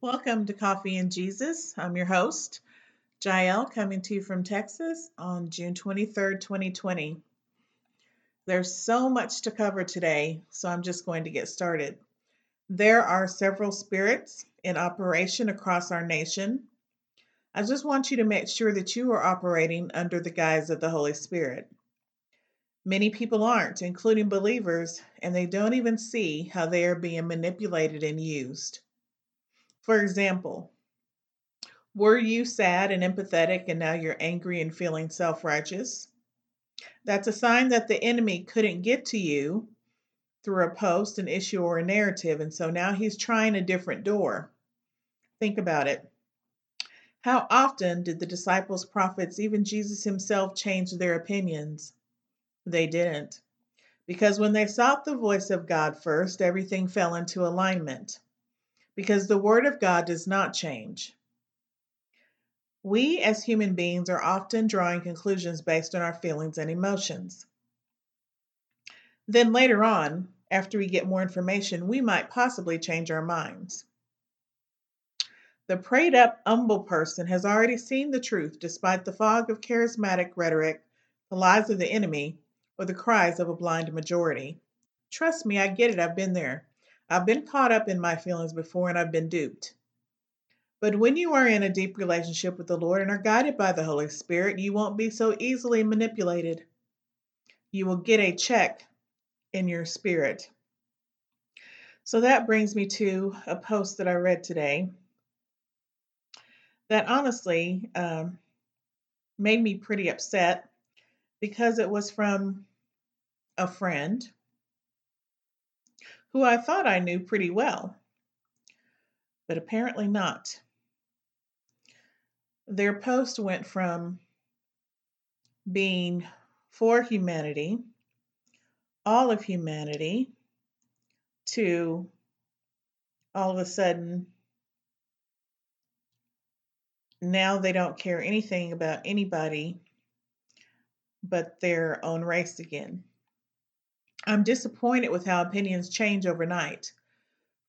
Welcome to Coffee and Jesus. I'm your host, Jael, coming to you from Texas on June 23rd, 2020. There's so much to cover today, so I'm just going to get started. There are several spirits in operation across our nation. I just want you to make sure that you are operating under the guise of the Holy Spirit. Many people aren't, including believers, and they don't even see how they are being manipulated and used. For example, were you sad and empathetic and now you're angry and feeling self righteous? That's a sign that the enemy couldn't get to you through a post, an issue, or a narrative, and so now he's trying a different door. Think about it. How often did the disciples, prophets, even Jesus himself change their opinions? They didn't. Because when they sought the voice of God first, everything fell into alignment because the Word of God does not change. We as human beings are often drawing conclusions based on our feelings and emotions. Then later on, after we get more information, we might possibly change our minds. The prayed up, humble person has already seen the truth despite the fog of charismatic rhetoric, the lies of the enemy, or the cries of a blind majority. Trust me, I get it, I've been there. I've been caught up in my feelings before and I've been duped. But when you are in a deep relationship with the Lord and are guided by the Holy Spirit, you won't be so easily manipulated. You will get a check in your spirit. So that brings me to a post that I read today that honestly um, made me pretty upset because it was from a friend who I thought I knew pretty well, but apparently not. Their post went from being for humanity, all of humanity, to all of a sudden now they don't care anything about anybody but their own race again. I'm disappointed with how opinions change overnight,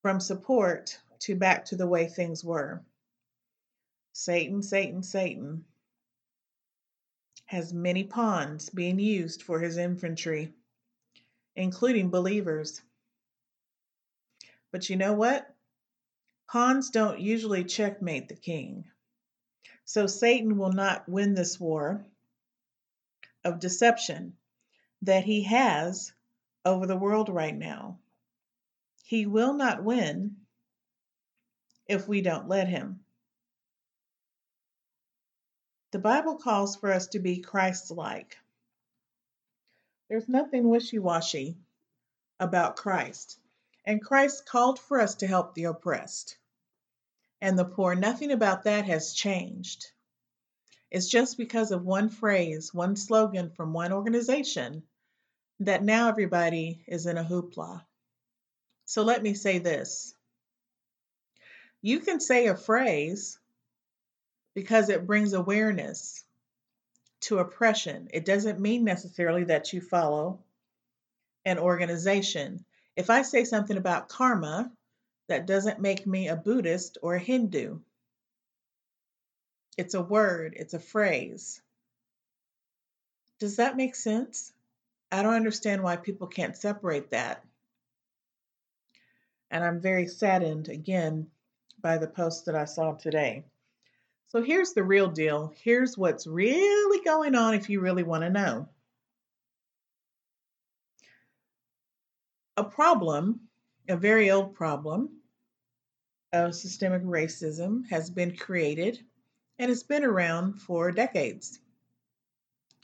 from support to back to the way things were. Satan, Satan, Satan has many pawns being used for his infantry, including believers. But you know what? Pawns don't usually checkmate the king. So Satan will not win this war of deception that he has over the world right now. He will not win if we don't let him. The Bible calls for us to be Christ like. There's nothing wishy washy about Christ. And Christ called for us to help the oppressed and the poor. Nothing about that has changed. It's just because of one phrase, one slogan from one organization that now everybody is in a hoopla. So let me say this you can say a phrase because it brings awareness to oppression. It doesn't mean necessarily that you follow an organization. If I say something about karma, that doesn't make me a Buddhist or a Hindu. It's a word, it's a phrase. Does that make sense? I don't understand why people can't separate that. And I'm very saddened again by the post that I saw today. So here's the real deal. Here's what's really going on if you really want to know. A problem, a very old problem of systemic racism has been created and it's been around for decades,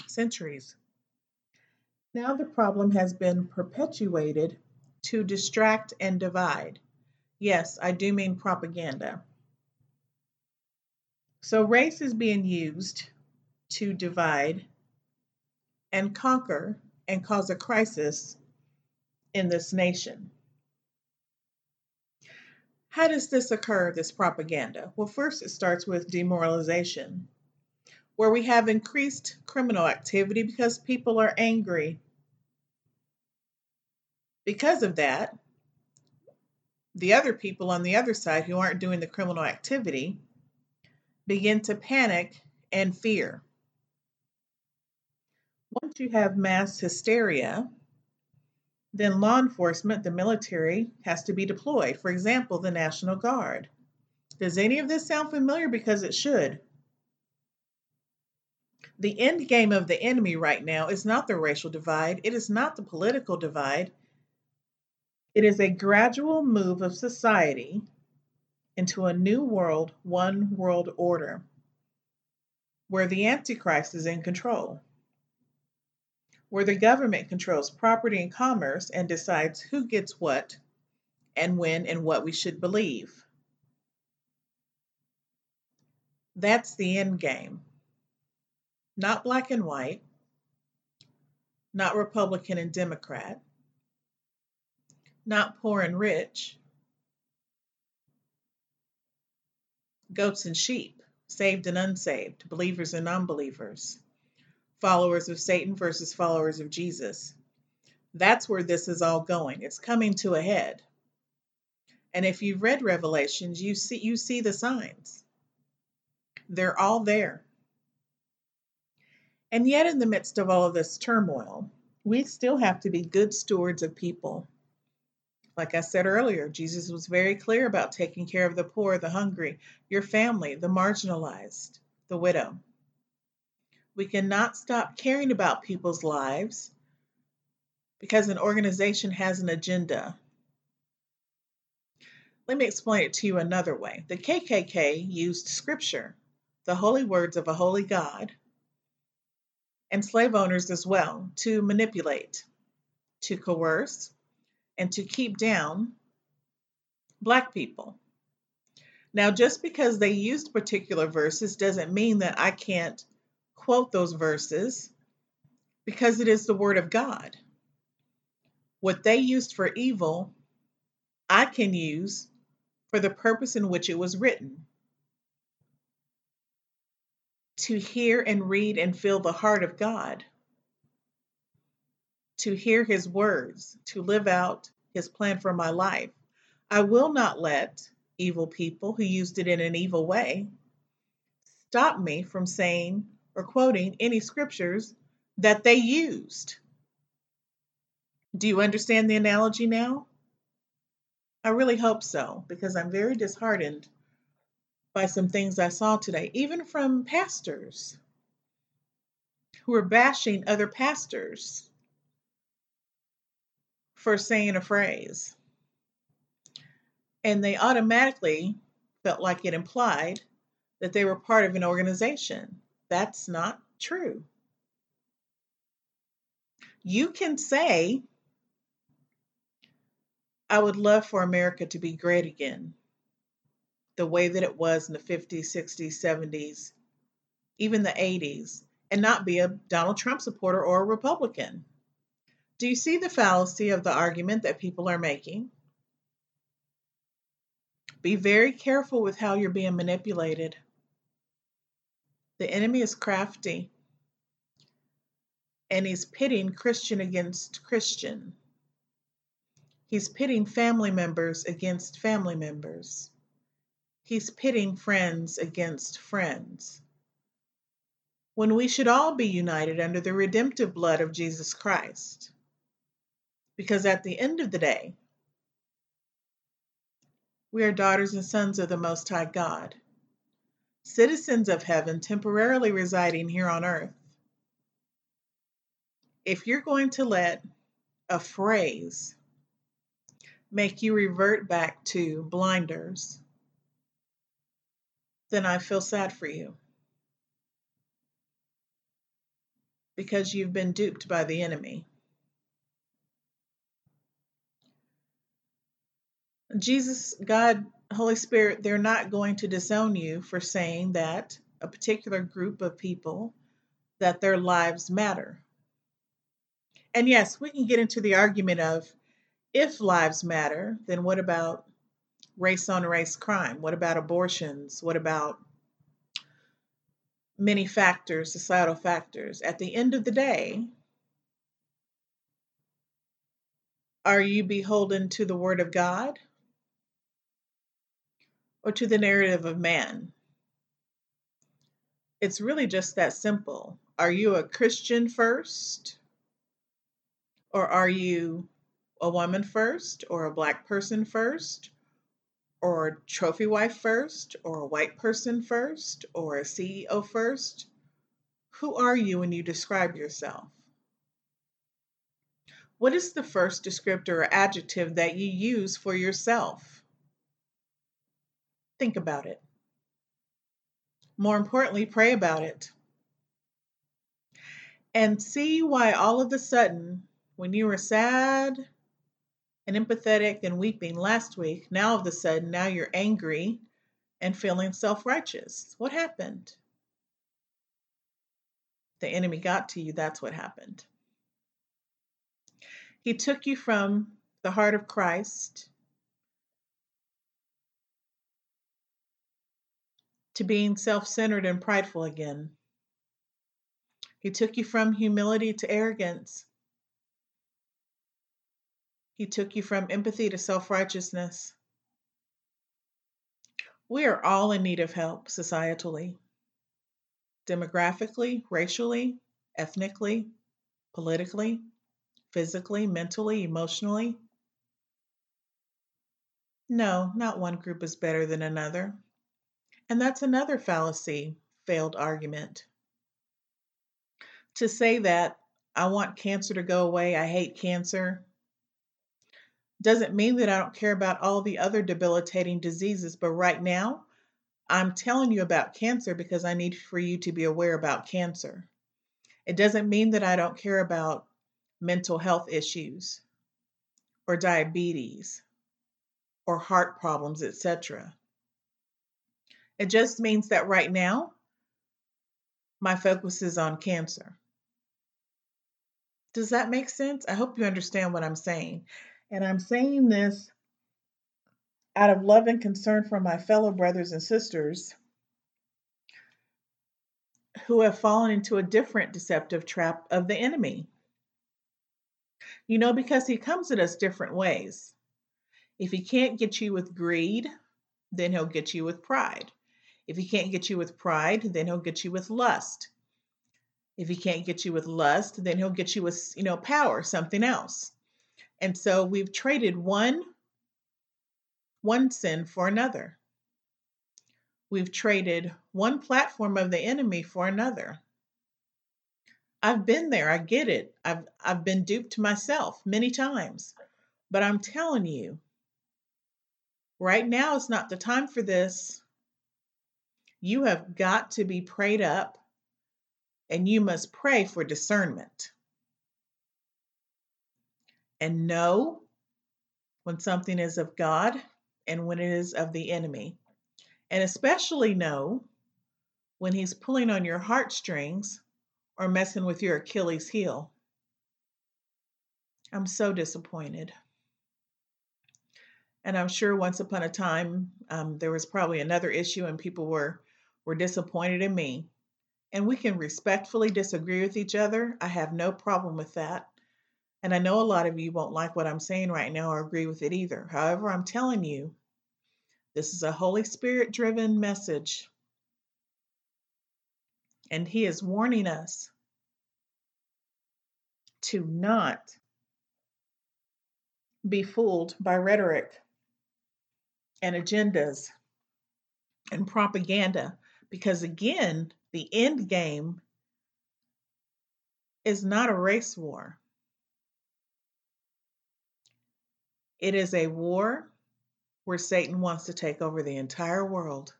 centuries. Now the problem has been perpetuated to distract and divide. Yes, I do mean propaganda. So race is being used to divide and conquer and cause a crisis in this nation. How does this occur, this propaganda? Well, first it starts with demoralization, where we have increased criminal activity because people are angry because of that, the other people on the other side who aren't doing the criminal activity begin to panic and fear. Once you have mass hysteria, then law enforcement, the military, has to be deployed. For example, the National Guard. Does any of this sound familiar? Because it should. The end game of the enemy right now is not the racial divide, it is not the political divide. It is a gradual move of society into a new world, one world order, where the Antichrist is in control, where the government controls property and commerce and decides who gets what and when and what we should believe. That's the end game not black and white, not Republican and Democrat, not poor and rich, goats and sheep, saved and unsaved, believers and unbelievers, followers of Satan versus followers of Jesus. That's where this is all going. It's coming to a head. And if you've read Revelations, you see you see the signs. They're all there. And yet, in the midst of all of this turmoil, we still have to be good stewards of people. Like I said earlier, Jesus was very clear about taking care of the poor, the hungry, your family, the marginalized, the widow. We cannot stop caring about people's lives because an organization has an agenda. Let me explain it to you another way. The KKK used scripture, the holy words of a holy God, and slave owners as well to manipulate, to coerce, and to keep down Black people. Now, just because they used particular verses doesn't mean that I can't quote those verses because it is the Word of God. What they used for evil, I can use for the purpose in which it was written to hear and read and feel the heart of God, to hear His words, to live out His plan for my life. I will not let evil people who used it in an evil way stop me from saying or quoting any scriptures that they used. Do you understand the analogy now? I really hope so because I'm very disheartened by some things I saw today, even from pastors who are bashing other pastors for saying a phrase. And they automatically felt like it implied that they were part of an organization. That's not true. You can say, I would love for America to be great again the way that it was in the 50s, 60s, 70s, even the 80s, and not be a Donald Trump supporter or a Republican. Do you see the fallacy of the argument that people are making? Be very careful with how you're being manipulated. The enemy is crafty and he's pitting Christian against Christian. He's pitting family members against family members. He's pitting friends against friends. When we should all be united under the redemptive blood of Jesus Christ. Because at the end of the day, we are daughters and sons of the Most High God, citizens of heaven temporarily residing here on earth. If you're going to let a phrase make you revert back to blinders, then I feel sad for you. Because you've been duped by the enemy. Jesus, God, Holy Spirit, they're not going to disown you for saying that a particular group of people that their lives matter. And yes, we can get into the argument of if lives matter, then what about race on race crime? What about abortions? What about many factors, societal factors? At the end of the day, are you beholden to the Word of God or to the narrative of man. It's really just that simple. Are you a Christian first? Or are you a woman first? Or a black person first? Or a trophy wife first? Or a white person first? Or a CEO first? Who are you when you describe yourself? What is the first descriptor or adjective that you use for yourself? Think about it. More importantly, pray about it. And see why all of a sudden, when you were sad and empathetic and weeping last week, now all of a sudden, now you're angry and feeling self righteous. What happened? The enemy got to you. That's what happened. He took you from the heart of Christ to being self centered and prideful again. He took you from humility to arrogance. He took you from empathy to self righteousness. We are all in need of help societally, demographically, racially, ethnically, politically, physically, mentally, emotionally. No, not one group is better than another. And that's another fallacy, failed argument. To say that I want cancer to go away, I hate cancer, doesn't mean that I don't care about all the other debilitating diseases, but right now, I'm telling you about cancer because I need for you to be aware about cancer. It doesn't mean that I don't care about mental health issues or diabetes or heart problems, etc. It just means that right now, my focus is on cancer. Does that make sense? I hope you understand what I'm saying. And I'm saying this out of love and concern for my fellow brothers and sisters who have fallen into a different deceptive trap of the enemy. You know, because he comes at us different ways. If he can't get you with greed, then he'll get you with pride. If he can't get you with pride, then he'll get you with lust. If he can't get you with lust, then he'll get you with, you know, power, something else. And so we've traded one one sin for another. We've traded one platform of the enemy for another. I've been there, I get it. I've I've been duped myself many times. But I'm telling you, right now is not the time for this. You have got to be prayed up and you must pray for discernment. And know when something is of God and when it is of the enemy. And especially know when he's pulling on your heartstrings or messing with your Achilles heel. I'm so disappointed. And I'm sure once upon a time um, there was probably another issue and people were were disappointed in me. And we can respectfully disagree with each other. I have no problem with that. And I know a lot of you won't like what I'm saying right now or agree with it either. However, I'm telling you, this is a Holy Spirit driven message. And He is warning us to not be fooled by rhetoric and agendas and propaganda because again, the end game is not a race war. It is a war where Satan wants to take over the entire world.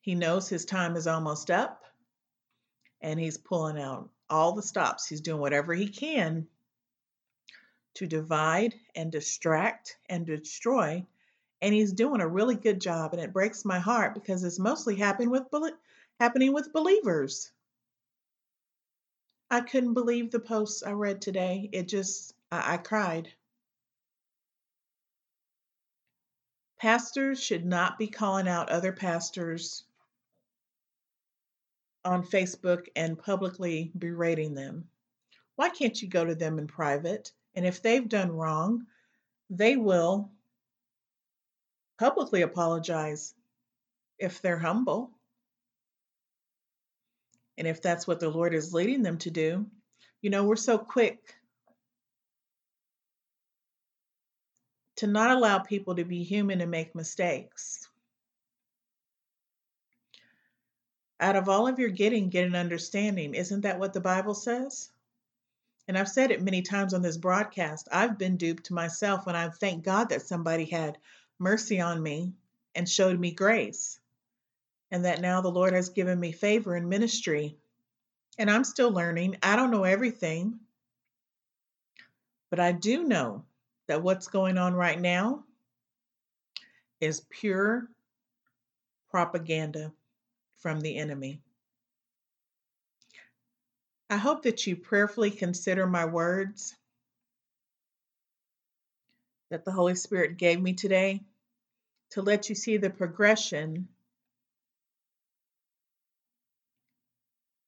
He knows his time is almost up and he's pulling out all the stops. He's doing whatever he can to divide and distract and destroy and he's doing a really good job and it breaks my heart because it's mostly happening with happening with believers. I couldn't believe the posts i read today. It just I, I cried. Pastors should not be calling out other pastors on facebook and publicly berating them. Why can't you go to them in private? And if they've done wrong they will publicly apologize if they're humble and if that's what the Lord is leading them to do. You know, we're so quick to not allow people to be human and make mistakes. Out of all of your getting, get an understanding. Isn't that what the Bible says? And I've said it many times on this broadcast. I've been duped myself when I thank God that somebody had mercy on me and showed me grace. And that now the Lord has given me favor in ministry. And I'm still learning. I don't know everything. But I do know that what's going on right now is pure propaganda from the enemy. I hope that you prayerfully consider my words that the Holy Spirit gave me today to let you see the progression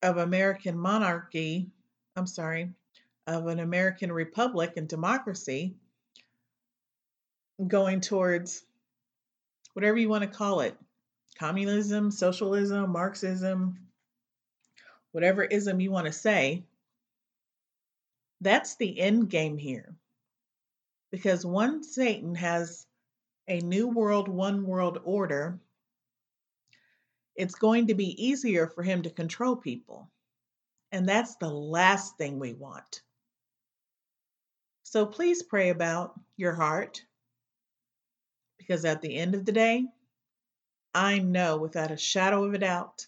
of American monarchy, I'm sorry, of an American republic and democracy going towards whatever you want to call it communism, socialism, Marxism, whatever ism you want to say. That's the end game here. Because once Satan has a new world, one world order, it's going to be easier for him to control people. And that's the last thing we want. So please pray about your heart because at the end of the day, I know without a shadow of a doubt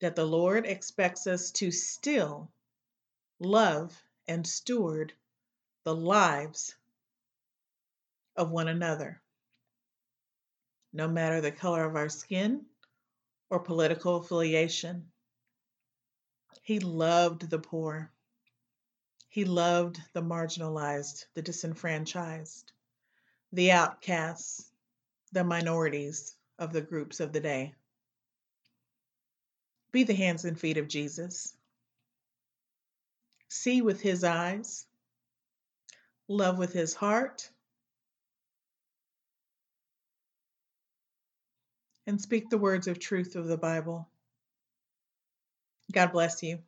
that the Lord expects us to still love and steward the lives of one another, no matter the color of our skin or political affiliation. He loved the poor. He loved the marginalized, the disenfranchised the outcasts, the minorities of the groups of the day. Be the hands and feet of Jesus. See with his eyes, love with his heart, and speak the words of truth of the Bible. God bless you.